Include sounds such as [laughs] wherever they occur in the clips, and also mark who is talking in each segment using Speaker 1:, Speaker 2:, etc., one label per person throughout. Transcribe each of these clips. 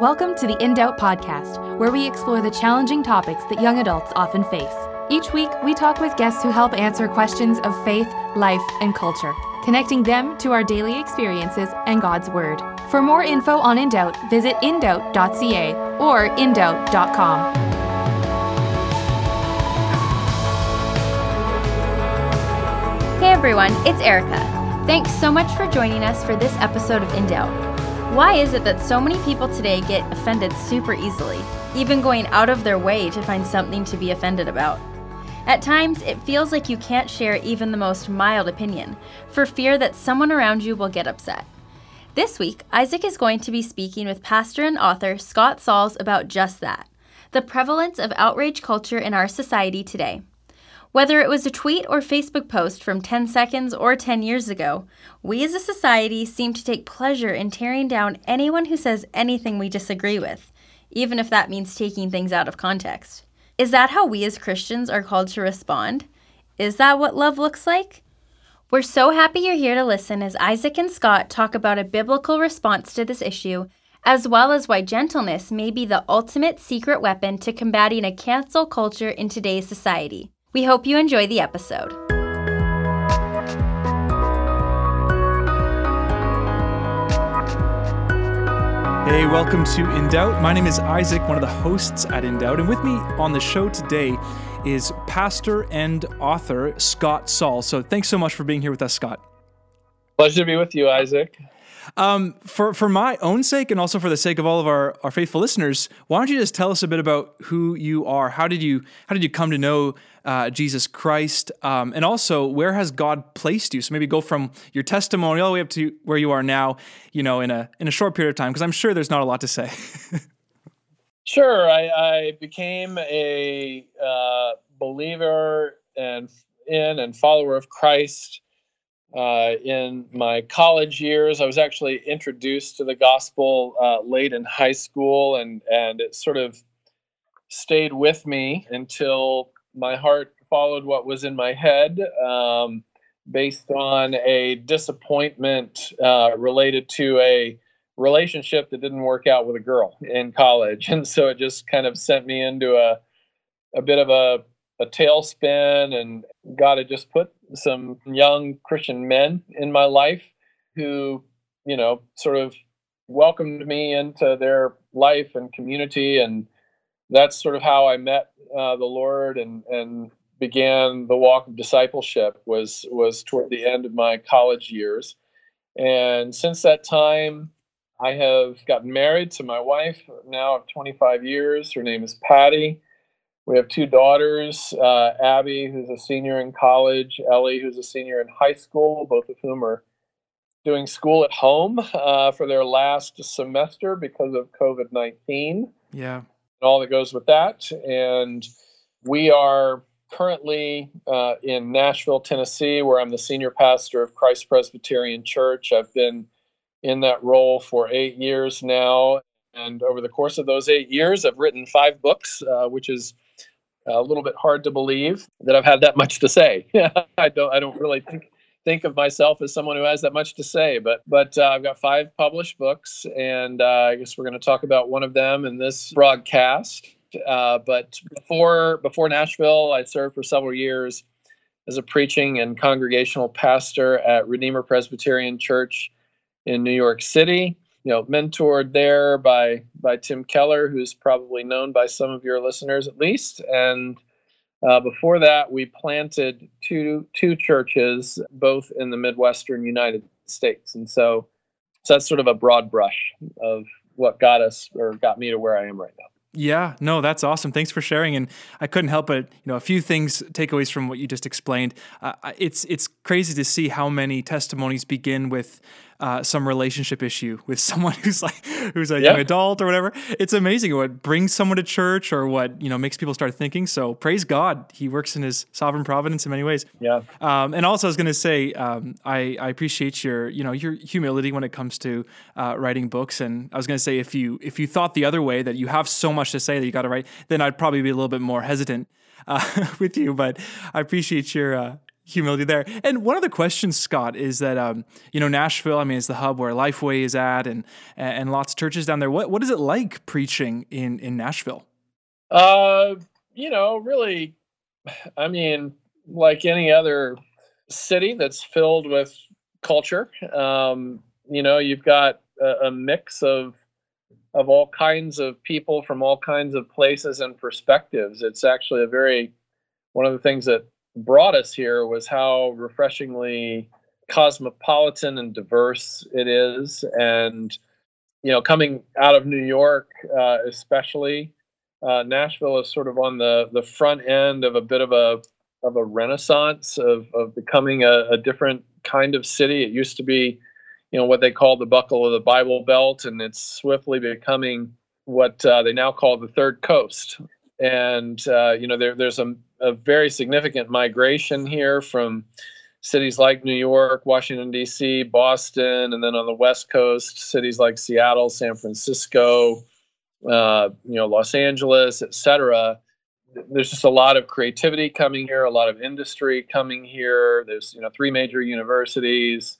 Speaker 1: Welcome to the In Doubt podcast, where we explore the challenging topics that young adults often face. Each week, we talk with guests who help answer questions of faith, life, and culture, connecting them to our daily experiences and God's Word. For more info on In Doubt, visit indoubt.ca or indoubt.com.
Speaker 2: Hey everyone, it's Erica. Thanks so much for joining us for this episode of In Doubt. Why is it that so many people today get offended super easily, even going out of their way to find something to be offended about? At times, it feels like you can't share even the most mild opinion, for fear that someone around you will get upset. This week, Isaac is going to be speaking with pastor and author Scott Sauls about just that the prevalence of outrage culture in our society today. Whether it was a tweet or Facebook post from 10 seconds or 10 years ago, we as a society seem to take pleasure in tearing down anyone who says anything we disagree with, even if that means taking things out of context. Is that how we as Christians are called to respond? Is that what love looks like? We're so happy you're here to listen as Isaac and Scott talk about a biblical response to this issue, as well as why gentleness may be the ultimate secret weapon to combating a cancel culture in today's society. We hope you enjoy the episode.
Speaker 3: Hey, welcome to In Doubt. My name is Isaac, one of the hosts at In Doubt, and with me on the show today is pastor and author Scott Sauls. So thanks so much for being here with us, Scott.
Speaker 4: Pleasure to be with you, Isaac.
Speaker 3: Um, for for my own sake and also for the sake of all of our, our faithful listeners, why don't you just tell us a bit about who you are? How did you how did you come to know uh, Jesus Christ? Um, and also, where has God placed you? So maybe go from your testimony all the way up to where you are now. You know, in a in a short period of time, because I'm sure there's not a lot to say. [laughs]
Speaker 4: sure, I, I became a uh, believer and in and follower of Christ uh, in my college years. I was actually introduced to the gospel uh, late in high school, and and it sort of stayed with me until my heart followed what was in my head, um, based on a disappointment uh, related to a relationship that didn't work out with a girl in college, [laughs] and so it just kind of sent me into a a bit of a a tailspin and God had just put some young Christian men in my life who, you know, sort of welcomed me into their life and community. And that's sort of how I met uh, the Lord and, and began the walk of discipleship was, was toward the end of my college years. And since that time, I have gotten married to my wife now of 25 years. Her name is Patty we have two daughters, uh, Abby, who's a senior in college, Ellie, who's a senior in high school, both of whom are doing school at home uh, for their last semester because of COVID 19.
Speaker 3: Yeah.
Speaker 4: And all that goes with that. And we are currently uh, in Nashville, Tennessee, where I'm the senior pastor of Christ Presbyterian Church. I've been in that role for eight years now. And over the course of those eight years, I've written five books, uh, which is a little bit hard to believe that I've had that much to say. [laughs] I don't I don't really think think of myself as someone who has that much to say, but but uh, I've got five published books, and uh, I guess we're going to talk about one of them in this broadcast. Uh, but before before Nashville, I served for several years as a preaching and congregational pastor at Redeemer Presbyterian Church in New York City you know mentored there by by Tim Keller, who's probably known by some of your listeners at least. And uh, before that, we planted two two churches, both in the Midwestern United States. And so, so that's sort of a broad brush of what got us or got me to where I am right now.
Speaker 3: Yeah, no, that's awesome. Thanks for sharing. And I couldn't help but you know a few things takeaways from what you just explained. Uh, it's it's crazy to see how many testimonies begin with uh, some relationship issue with someone [laughs] who's like who's a yeah. young adult or whatever. It's amazing what brings someone to church or what you know makes people start thinking. So praise God, He works in His sovereign providence in many ways.
Speaker 4: Yeah.
Speaker 3: Um, and also, I was going to say, um, I, I appreciate your you know your humility when it comes to uh, writing books. And I was going to say, if you if you thought the other way that you have so much to say that you got to write, then I'd probably be a little bit more hesitant uh, [laughs] with you. But I appreciate your uh, humility there. And one of the questions, Scott, is that um, you know Nashville. I mean, is the hub where Lifeway is at, and and lots of churches down there. What what is it like preaching in in Nashville?
Speaker 4: Uh, you know, really, I mean, like any other city that's filled with culture. Um, you know, you've got a, a mix of of all kinds of people from all kinds of places and perspectives. It's actually a very one of the things that brought us here was how refreshingly cosmopolitan and diverse it is. And you know coming out of new york uh, especially uh, nashville is sort of on the the front end of a bit of a of a renaissance of, of becoming a, a different kind of city. It used to be you know what they call the buckle of the bible belt and it's swiftly becoming what uh, they now call the third coast. And uh, you know there, there's a, a very significant migration here from cities like New York, Washington D.C., Boston, and then on the West Coast, cities like Seattle, San Francisco, uh, you know, Los Angeles, etc. There's just a lot of creativity coming here, a lot of industry coming here. There's you know three major universities.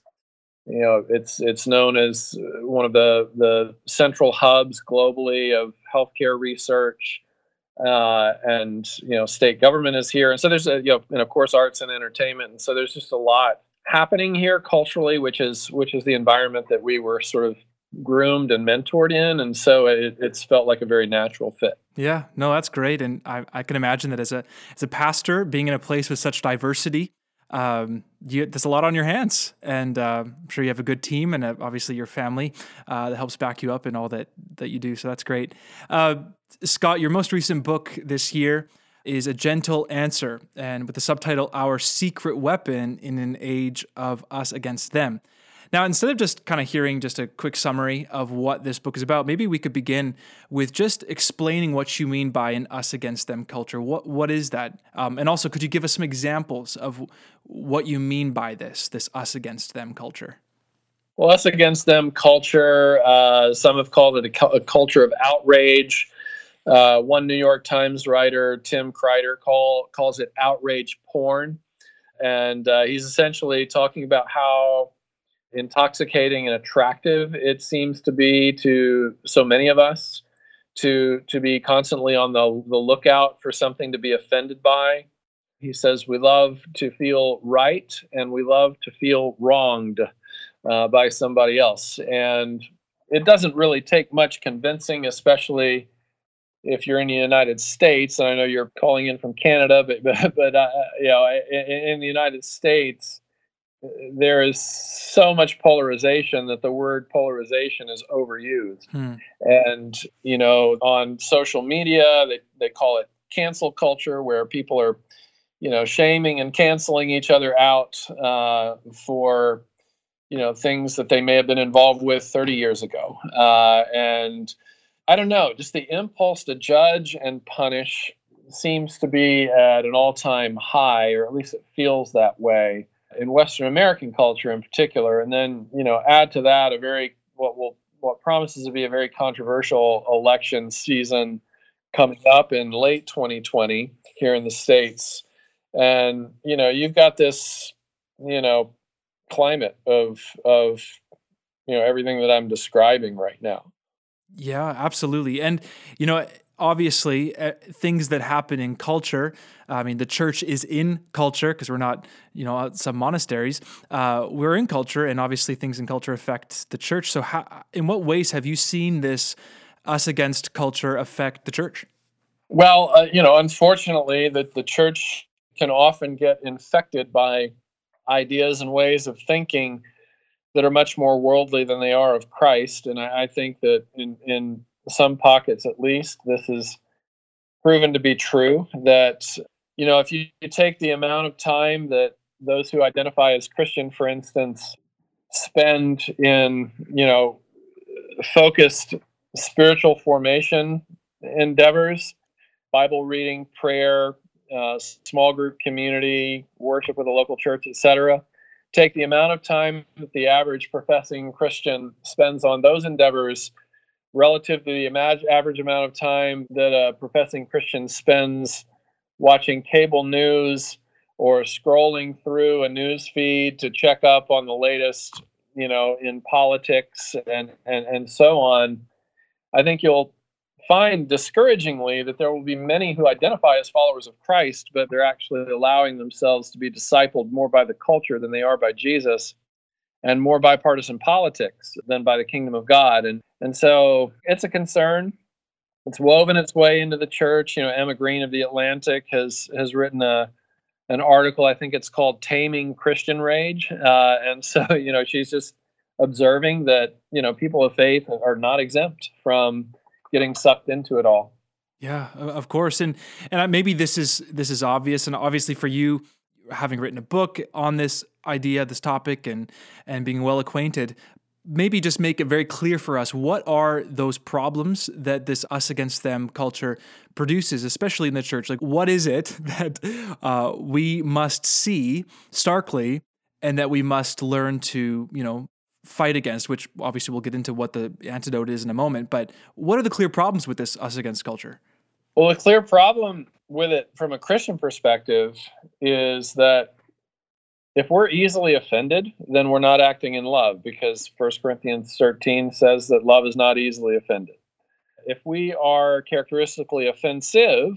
Speaker 4: You know, it's it's known as one of the the central hubs globally of healthcare research uh, and you know state government is here. And so there's a you know and of course arts and entertainment. And so there's just a lot happening here culturally which is which is the environment that we were sort of groomed and mentored in. And so it, it's felt like a very natural fit.
Speaker 3: Yeah. No that's great. And I, I can imagine that as a as a pastor being in a place with such diversity um, you, there's a lot on your hands, and uh, I'm sure you have a good team and uh, obviously your family uh, that helps back you up in all that that you do. So that's great. Uh, Scott, your most recent book this year is A Gentle Answer, and with the subtitle Our Secret Weapon in an Age of Us Against Them. Now, instead of just kind of hearing just a quick summary of what this book is about, maybe we could begin with just explaining what you mean by an us against them culture. What what is that? Um, and also, could you give us some examples of what you mean by this this us against them culture?
Speaker 4: Well, us against them culture. Uh, some have called it a, a culture of outrage. Uh, one New York Times writer, Tim Kreider, call, calls it outrage porn. And uh, he's essentially talking about how intoxicating and attractive it seems to be to so many of us to to be constantly on the, the lookout for something to be offended by. He says we love to feel right and we love to feel wronged uh, by somebody else. And it doesn't really take much convincing especially if you're in the united states and i know you're calling in from canada but but, [laughs] but uh, you know in, in the united states there is so much polarization that the word polarization is overused. Hmm. And, you know, on social media, they, they call it cancel culture, where people are, you know, shaming and canceling each other out uh, for, you know, things that they may have been involved with 30 years ago. Uh, and I don't know, just the impulse to judge and punish seems to be at an all time high, or at least it feels that way in Western American culture in particular, and then you know add to that a very what will what promises to be a very controversial election season coming up in late 2020 here in the states, and you know you've got this you know climate of of you know everything that I'm describing right now.
Speaker 3: Yeah, absolutely, and you know obviously uh, things that happen in culture i mean the church is in culture because we're not you know some monasteries uh, we're in culture and obviously things in culture affect the church. So how, in what ways have you seen this us against culture affect the church?
Speaker 4: Well uh, you know unfortunately that the church can often get infected by ideas and ways of thinking that are much more worldly than they are of christ. And i, I think that in in some pockets at least, this is proven to be true. That, you know, if you, you take the amount of time that those who identify as Christian, for instance, spend in, you know, focused spiritual formation endeavors, Bible reading, prayer, uh, small group community, worship with a local church, etc. Take the amount of time that the average professing Christian spends on those endeavors relative to the average amount of time that a professing Christian spends watching cable news or scrolling through a news feed to check up on the latest, you know, in politics and, and, and so on, I think you'll find discouragingly that there will be many who identify as followers of Christ, but they're actually allowing themselves to be discipled more by the culture than they are by Jesus and more bipartisan politics than by the kingdom of God. And and so it's a concern. It's woven its way into the church. You know, Emma Green of the Atlantic has has written a an article. I think it's called "Taming Christian Rage," uh, and so [laughs] you know she's just observing that you know people of faith are not exempt from getting sucked into it all.
Speaker 3: Yeah, of course, and and maybe this is this is obvious, and obviously for you, having written a book on this idea, this topic, and and being well acquainted, maybe just make it very clear for us what are those problems that this us against them culture produces especially in the church? Like what is it [laughs] that uh, we must see starkly and that we must learn to you know fight against which obviously we'll get into what the antidote is in a moment but what are the clear problems with this us against culture?
Speaker 4: Well the clear problem with it from a christian perspective is that if we're easily offended, then we're not acting in love because 1 Corinthians 13 says that love is not easily offended. If we are characteristically offensive,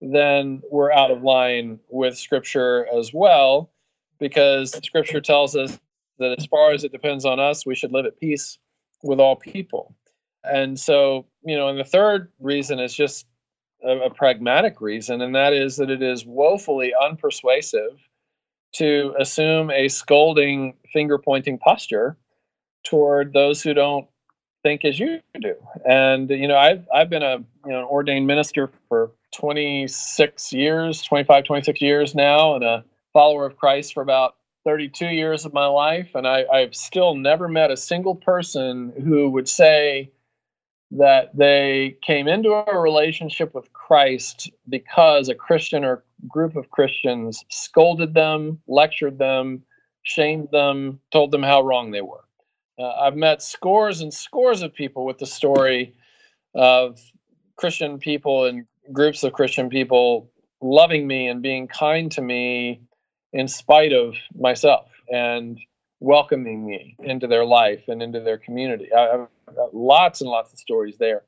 Speaker 4: then we're out of line with Scripture as well because Scripture tells us that as far as it depends on us, we should live at peace with all people. And so, you know, and the third reason is just a, a pragmatic reason, and that is that it is woefully unpersuasive to assume a scolding, finger pointing posture toward those who don't think as you do. And you know, I've I've been a you know an ordained minister for 26 years, 25, 26 years now, and a follower of Christ for about 32 years of my life, and I, I've still never met a single person who would say that they came into a relationship with Christ because a Christian or group of Christians scolded them, lectured them, shamed them, told them how wrong they were. Uh, I've met scores and scores of people with the story of Christian people and groups of Christian people loving me and being kind to me in spite of myself and welcoming me into their life and into their community. I lots and lots of stories there.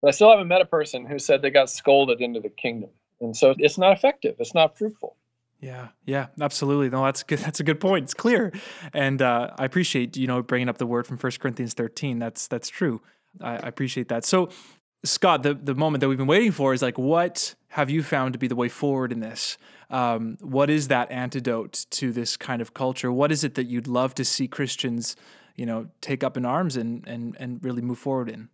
Speaker 4: But I still haven't met a person who said they got scolded into the kingdom and so it's not effective. It's not fruitful.
Speaker 3: Yeah, yeah, absolutely. No, that's good. [laughs] That's a good point. It's clear, and uh, I appreciate you know bringing up the word from First Corinthians thirteen. That's that's true. I, I appreciate that. So, Scott, the the moment that we've been waiting for is like, what have you found to be the way forward in this? Um, what is that antidote to this kind of culture? What is it that you'd love to see Christians, you know, take up in arms and and and really move forward in?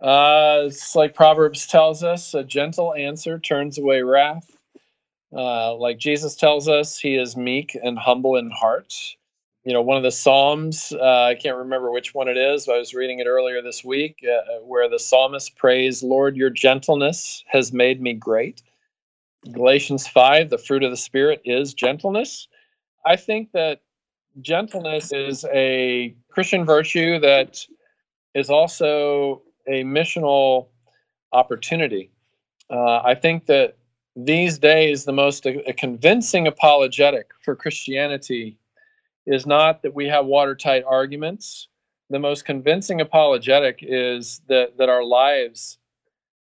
Speaker 4: Uh, it's like Proverbs tells us a gentle answer turns away wrath. Uh, like Jesus tells us, he is meek and humble in heart. You know, one of the Psalms, uh, I can't remember which one it is, I was reading it earlier this week, uh, where the psalmist prays, Lord, your gentleness has made me great. Galatians 5, the fruit of the Spirit is gentleness. I think that gentleness is a Christian virtue that is also a missional opportunity. Uh, I think that these days, the most a, a convincing apologetic for Christianity is not that we have watertight arguments. The most convincing apologetic is that, that our lives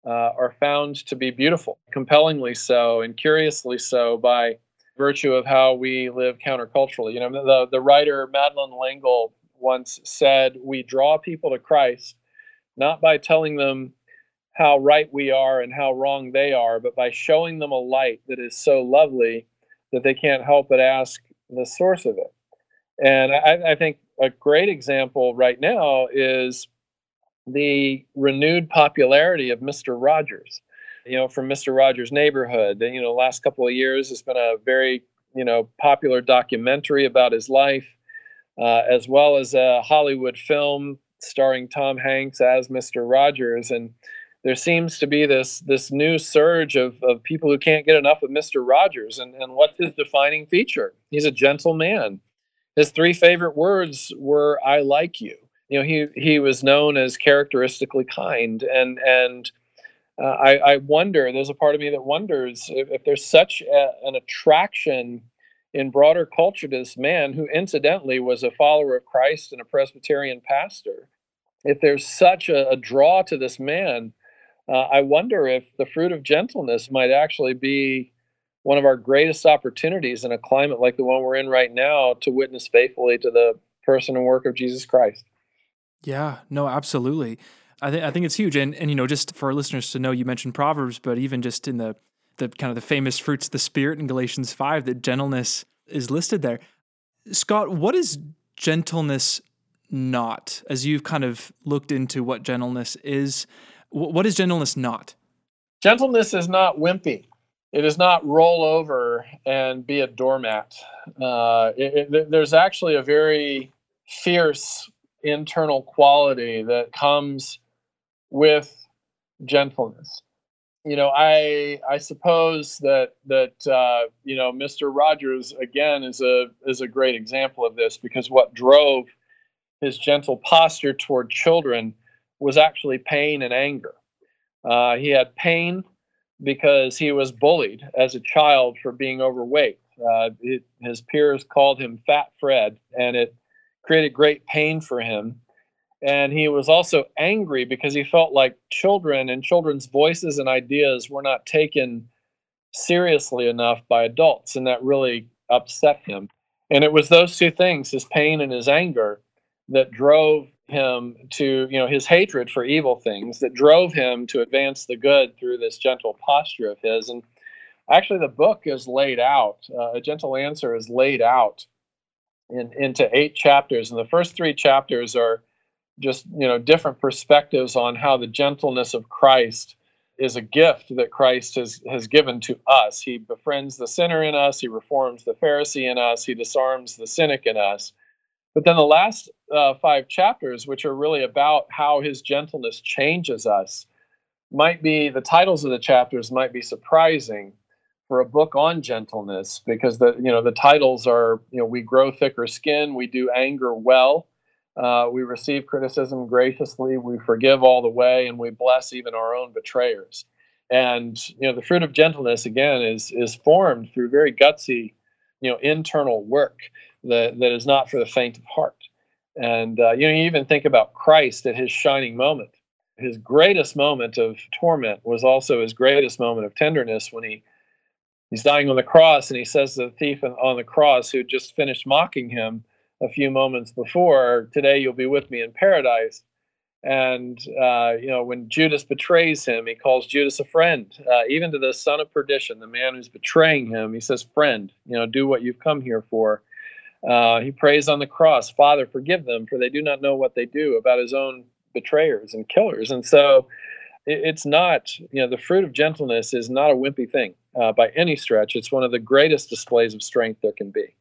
Speaker 4: uh, are found to be beautiful, compellingly so, and curiously so by virtue of how we live counterculturally. You know, the, the writer Madeleine L'Engle once said, We draw people to Christ not by telling them how right we are and how wrong they are, but by showing them a light that is so lovely that they can't help but ask the source of it. And I, I think a great example right now is the renewed popularity of Mr. Rogers. You know, from Mr. Rogers' Neighborhood. You know, last couple of years, it's been a very you know popular documentary about his life, uh, as well as a Hollywood film starring Tom Hanks as Mr. Rogers, and there seems to be this this new surge of, of people who can't get enough of Mr. Rogers. And, and what's his defining feature? He's a gentle man. His three favorite words were "I like you." You know, he he was known as characteristically kind, and and uh, I, I, wonder, there's a part of me that wonders if, if there's such a, an attraction in broader culture to this man who incidentally was a follower of Christ and a Presbyterian pastor. If there's such a, a draw to this man, uh, I wonder if the fruit of gentleness might actually be one of our greatest opportunities in a climate like the one we're in right now to witness faithfully to the person and work of Jesus Christ.
Speaker 3: Yeah, no, absolutely. I think I think it's huge, and and you know, just for our listeners to know, you mentioned Proverbs, but even just in the the kind of the famous fruits of the spirit in Galatians five, that gentleness is listed there. Scott, what is gentleness not? As you've kind of looked into what gentleness is, what is gentleness not?
Speaker 4: Gentleness is not wimpy. It is not roll over and be a doormat. Uh, it, it, there's actually a very fierce internal quality that comes with gentleness. You know, I I suppose that that uh, you know Mr. Rogers again is a is a great example of this because what drove his gentle posture toward children was actually pain and anger. Uh, he had pain because he was bullied as a child for being overweight. Uh, it, his peers called him Fat Fred, and it created great pain for him. And he was also angry because he felt like children and children's voices and ideas were not taken seriously enough by adults. And that really upset him. And it was those two things, his pain and his anger, that drove him to, you know, his hatred for evil things, that drove him to advance the good through this gentle posture of his. And actually, the book is laid out, uh, A Gentle Answer is laid out in, into eight chapters. And the first three chapters are just you know different perspectives on how the gentleness of Christ is a gift that Christ has has given to us. He befriends the sinner in us, he reforms the Pharisee in us, he disarms the cynic in us. But then the last uh, five chapters, which are really about how his gentleness changes us, might be the titles of the chapters might be surprising for a book on gentleness because the you know the titles are you know we grow thicker skin, we do anger well, uh, we receive criticism graciously. We forgive all the way, and we bless even our own betrayers. And you know, the fruit of gentleness again is is formed through very gutsy, you know, internal work that that is not for the faint of heart. And uh, you know, you even think about Christ at his shining moment. His greatest moment of torment was also his greatest moment of tenderness when he he's dying on the cross, and he says to the thief on the cross who just finished mocking him a few moments before, today you'll be with me in paradise. And, uh, you know, when Judas betrays him, he calls Judas a friend. Uh, even to the son of perdition, the man who's betraying him, he says, Friend, you know, do what you've come here for. Uh, he prays on the cross, Father, forgive them, for they do not know what they do about his own betrayers and killers. And so it, it's not, you know, the fruit of gentleness is not a wimpy thing uh, by any stretch. It's one of the greatest displays of strength there can be.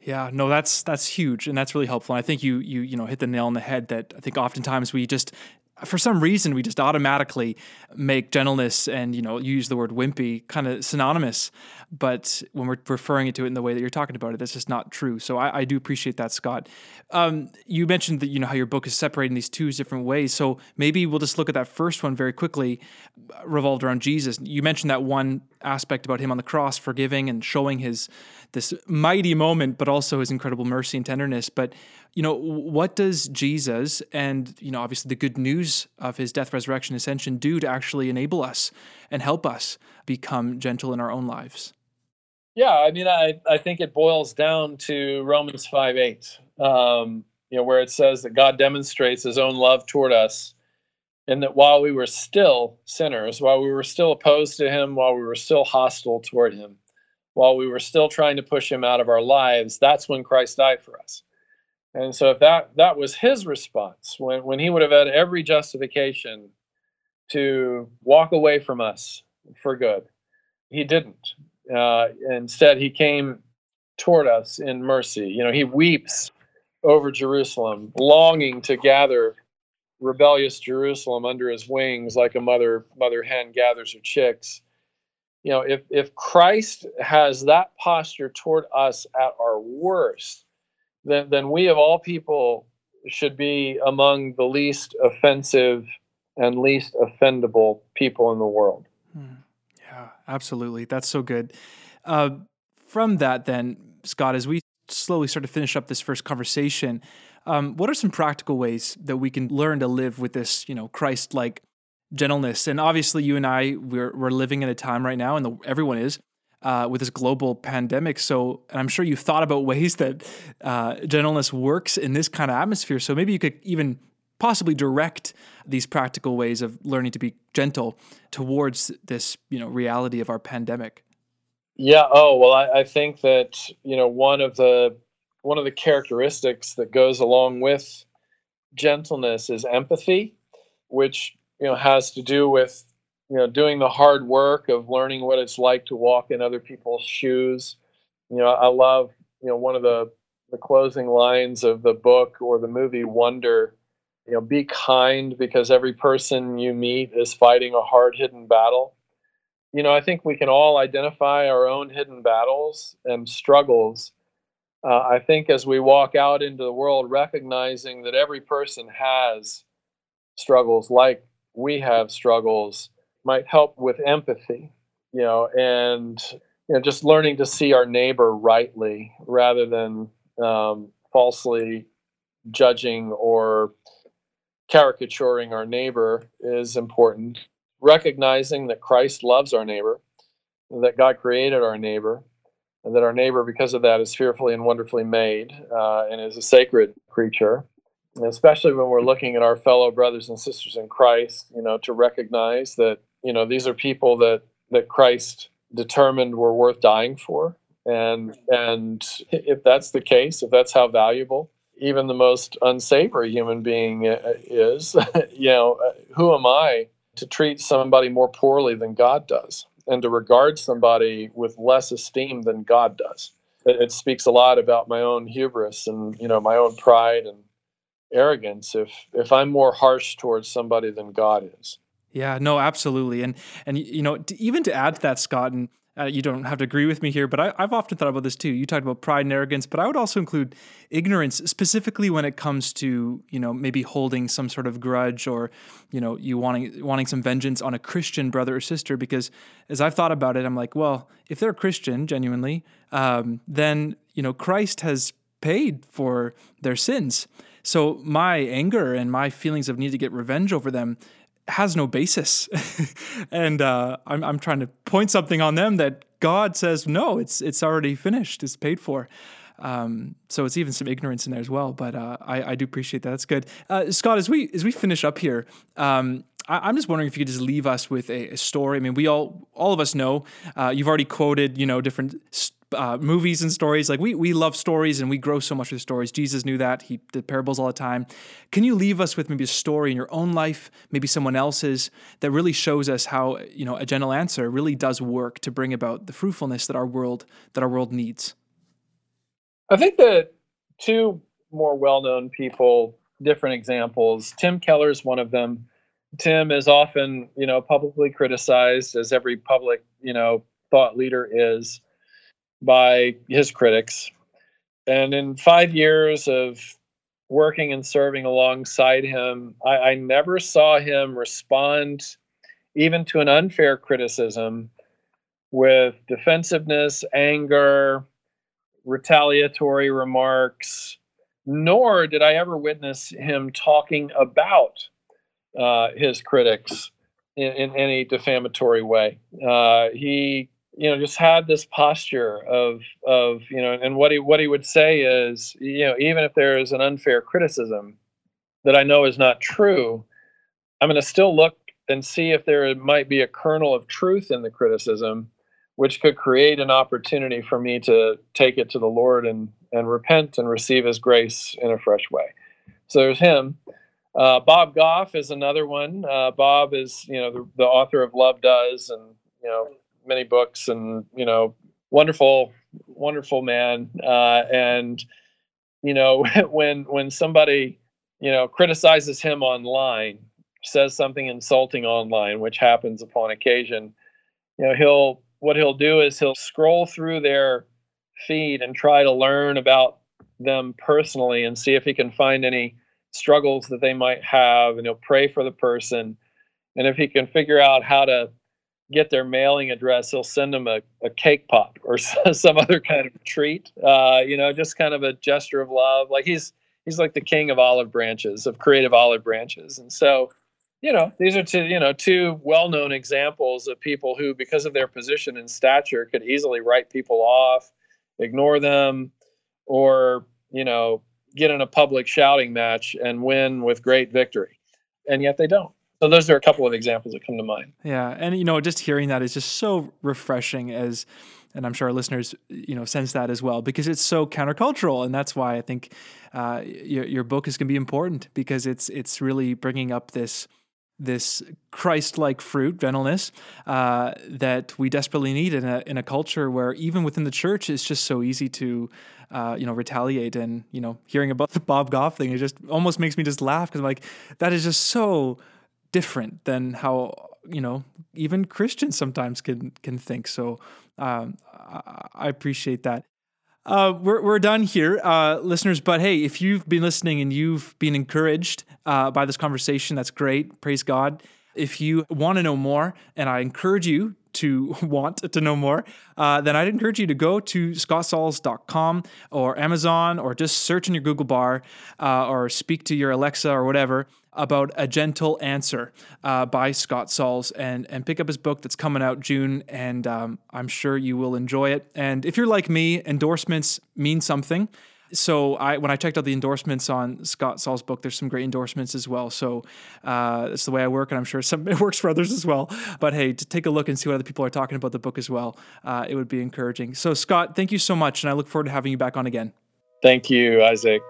Speaker 3: Yeah, no, that's that's huge, and that's really helpful. And I think you you you know hit the nail on the head. That I think oftentimes we just for some reason we just automatically make gentleness and you know use the word wimpy kind of synonymous but when we're referring to it in the way that you're talking about it that's just not true so i, I do appreciate that scott um, you mentioned that you know how your book is separating these two different ways so maybe we'll just look at that first one very quickly revolved around jesus you mentioned that one aspect about him on the cross forgiving and showing his this mighty moment but also his incredible mercy and tenderness but you know, what does Jesus and, you know, obviously the good news of his death, resurrection, ascension do to actually enable us and help us become gentle in our own lives?
Speaker 4: Yeah, I mean, I, I think it boils down to Romans 5 8, um, you know, where it says that God demonstrates his own love toward us and that while we were still sinners, while we were still opposed to him, while we were still hostile toward him, while we were still trying to push him out of our lives, that's when Christ died for us. And so if that that was his response when, when he would have had every justification to walk away from us for good, he didn't. Uh, instead, he came toward us in mercy. You know, he weeps over Jerusalem, longing to gather rebellious Jerusalem under his wings like a mother mother hen gathers her chicks. You know, if if Christ has that posture toward us at our worst, then, then we of all people should be among the least offensive and least offendable people in the world. Hmm.
Speaker 3: Yeah, absolutely. That's so good. Uh, from that, then, Scott, as we slowly start to finish up this first conversation, um, what are some practical ways that we can learn to live with this, you know, Christ-like gentleness? And obviously, you and I, we're we're living in a time right now, and the, everyone is uh, with this global pandemic. So, and I'm sure you've thought about ways that uh, gentleness works in this kind of atmosphere. So maybe you could even possibly direct these practical ways of learning to be gentle towards this, you know, reality of our pandemic.
Speaker 4: Yeah. Oh well, I, I think that you know one of the one of the characteristics that goes along with gentleness is empathy, which you know has to do with you know doing the hard work of learning what it's like to walk in other people's shoes. You know i love you know one of the the closing lines of the book or the movie wonder you know be kind because every person you meet is fighting a hard hidden battle. You know i think we can all identify our own hidden battles and struggles. Uh, i think as we walk out into the world recognizing that every person has struggles like we have struggles might help with empathy, you know, and you know, just learning to see our neighbor rightly rather than um, falsely judging or caricaturing our neighbor is important. Recognizing that Christ loves our neighbor, that God created our neighbor, and that our neighbor, because of that, is fearfully and wonderfully made uh, and is a sacred creature. Especially when we're looking at our fellow brothers and sisters in Christ, you know, to recognize that you know these are people that that Christ determined were worth dying for. And and if that's the case if that's how valuable even the most unsavory human being uh, is [laughs] you know uh, who am i to treat somebody more poorly than god does? And to regard somebody with less esteem than god does. It, it speaks a lot about my own hubris and you know my own pride and arrogance if if i'm more harsh towards somebody than god is
Speaker 3: yeah, no, absolutely, and and you know, to, even to add to that, Scott, and uh, you don't have to agree with me here, but I, have often thought about this too. You talked about pride and arrogance, but I would also include ignorance, specifically when it comes to you know maybe holding some sort of grudge or you know you wanting wanting some vengeance on a Christian brother or sister. Because as I've thought about it, I'm like, well, if they're Christian genuinely, um, then you know Christ has paid for their sins. So my anger and my feelings of need to get revenge over them has no basis. [laughs] and uh, I'm, I'm trying to point something on them that God says, no, it's, it's already finished, it's paid for. Um, so it's even some ignorance in there as well, but uh, I, I, do appreciate that. That's good. Uh, Scott, as we as we finish up here, um, I, am just wondering if you could just leave us with a, a story. I mean, we all all of us know uh, you've already quoted, you know, different uh, movies and stories. Like we we love stories and we grow so much with stories. Jesus knew that. He did parables all the time. Can you leave us with maybe a story in your own life, maybe someone else's, that really shows us how you know a gentle answer really does work to bring about the fruitfulness that our world that our world needs?
Speaker 4: I think that two more well-known people, different examples. Tim Keller is one of them. Tim is often, you know, publicly criticized, as every public, you know, thought leader is by his critics. And in five years of working and serving alongside him, I, I never saw him respond even to an unfair criticism with defensiveness, anger, retaliatory remarks, nor did I ever witness him talking about uh, his critics in, in, any defamatory way. Uh, he you know just had this posture of of you know and what he what he would say is you know even if there is an unfair criticism that I know is not true I'm going to still look and see if there might be a kernel of truth in the criticism which could create an opportunity for me to take it to the Lord and and repent and receive his grace in a fresh way so there's him uh, Bob Goff is another one. Uh, Bob is, you know, the, the, author of Love Does, and you know, many books and you know wonderful wonderful man. Uh, and you know [laughs] when when somebody you know criticizes him online says something insulting online which happens upon occasion you know he'll what he'll do is he'll scroll through their feed and try to learn about them personally and see if he can find any struggles that they might have and he'll pray for the person. And if he can figure out how to get their mailing address, he'll send them a, a cake pop or [laughs] some other kind of treat. Uh, you know, just kind of a gesture of love. Like he's he's like the king of olive branches, of creative olive branches. And so, you know, these are two, you know, two well-known examples of people who, because of their position and stature, could easily write people off, ignore them, or, you know, get in a public shouting match and win with great victory. And yet they don't. So those are a couple of examples that come to mind.
Speaker 3: Yeah, and you know, just hearing that is just so refreshing as and I'm sure our listeners, you know, sense that as well because it's so countercultural, and that's why I think uh, your your book is going to be important because it's it's really bringing up this this Christ-like fruit, gentleness, uh, that we desperately need in a in a culture where even within the church, it's just so easy to, uh, you know, retaliate. And you know, hearing about the Bob Goff thing, it just almost makes me just laugh because I'm like, that is just so different than how you know even Christians sometimes can can think. So um, I appreciate that. Uh, we're, we're done here, uh, listeners. But hey, if you've been listening and you've been encouraged uh, by this conversation, that's great. Praise God. If you want to know more, and I encourage you to [laughs] want to know more, uh, then I'd encourage you to go to scottsauls.com or Amazon or just search in your Google bar uh, or speak to your Alexa or whatever about A Gentle Answer uh, by Scott Sauls and, and pick up his book that's coming out June. And um, I'm sure you will enjoy it. And if you're like me, endorsements mean something. So I when I checked out the endorsements on Scott Sauls' book, there's some great endorsements as well. So uh, that's the way I work, and I'm sure some [laughs] it works for others as well. But hey, to take a look and see what other people are talking about the book as well, uh, it would be encouraging. So Scott, thank you so much, and I look forward to having you back on again.
Speaker 4: Thank you, Isaac.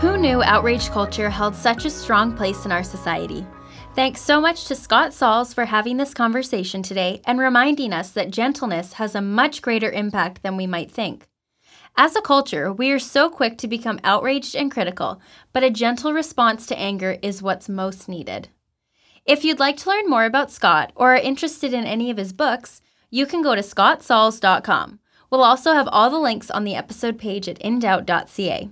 Speaker 2: Who knew outrage culture held such a strong place in our society? Thanks so much to Scott Sauls for having this conversation today and reminding us that gentleness has a much greater impact than we might think. As a culture, we are so quick to become outraged and critical, but a gentle response to anger is what's most needed. If you'd like to learn more about Scott or are interested in any of his books, you can go to scottsauls.com. We'll also have all the links on the episode page at indoubt.ca.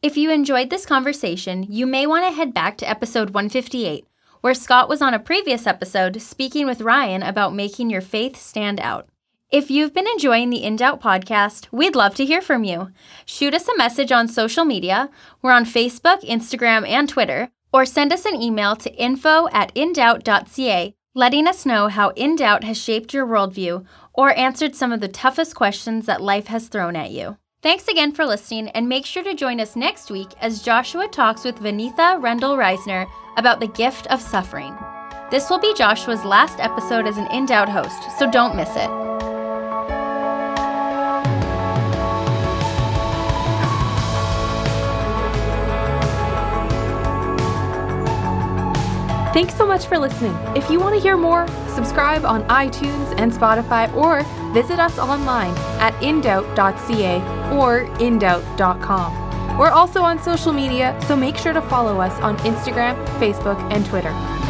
Speaker 2: If you enjoyed this conversation, you may want to head back to episode 158, where Scott was on a previous episode speaking with Ryan about making your faith stand out. If you've been enjoying the In Doubt podcast, we'd love to hear from you. Shoot us a message on social media. We're on Facebook, Instagram, and Twitter, or send us an email to info at indoubt.ca, letting us know how In Doubt has shaped your worldview or answered some of the toughest questions that life has thrown at you. Thanks again for listening, and make sure to join us next week as Joshua talks with Vaneetha Rendall Risner about the gift of suffering. This will be Joshua's last episode as an In Doubt host, so don't miss it.
Speaker 1: Thanks so much for listening. If you want to hear more, subscribe on iTunes and Spotify or visit us online at indoubt.ca or indoubt.com. We're also on social media, so make sure to follow us on Instagram, Facebook, and Twitter.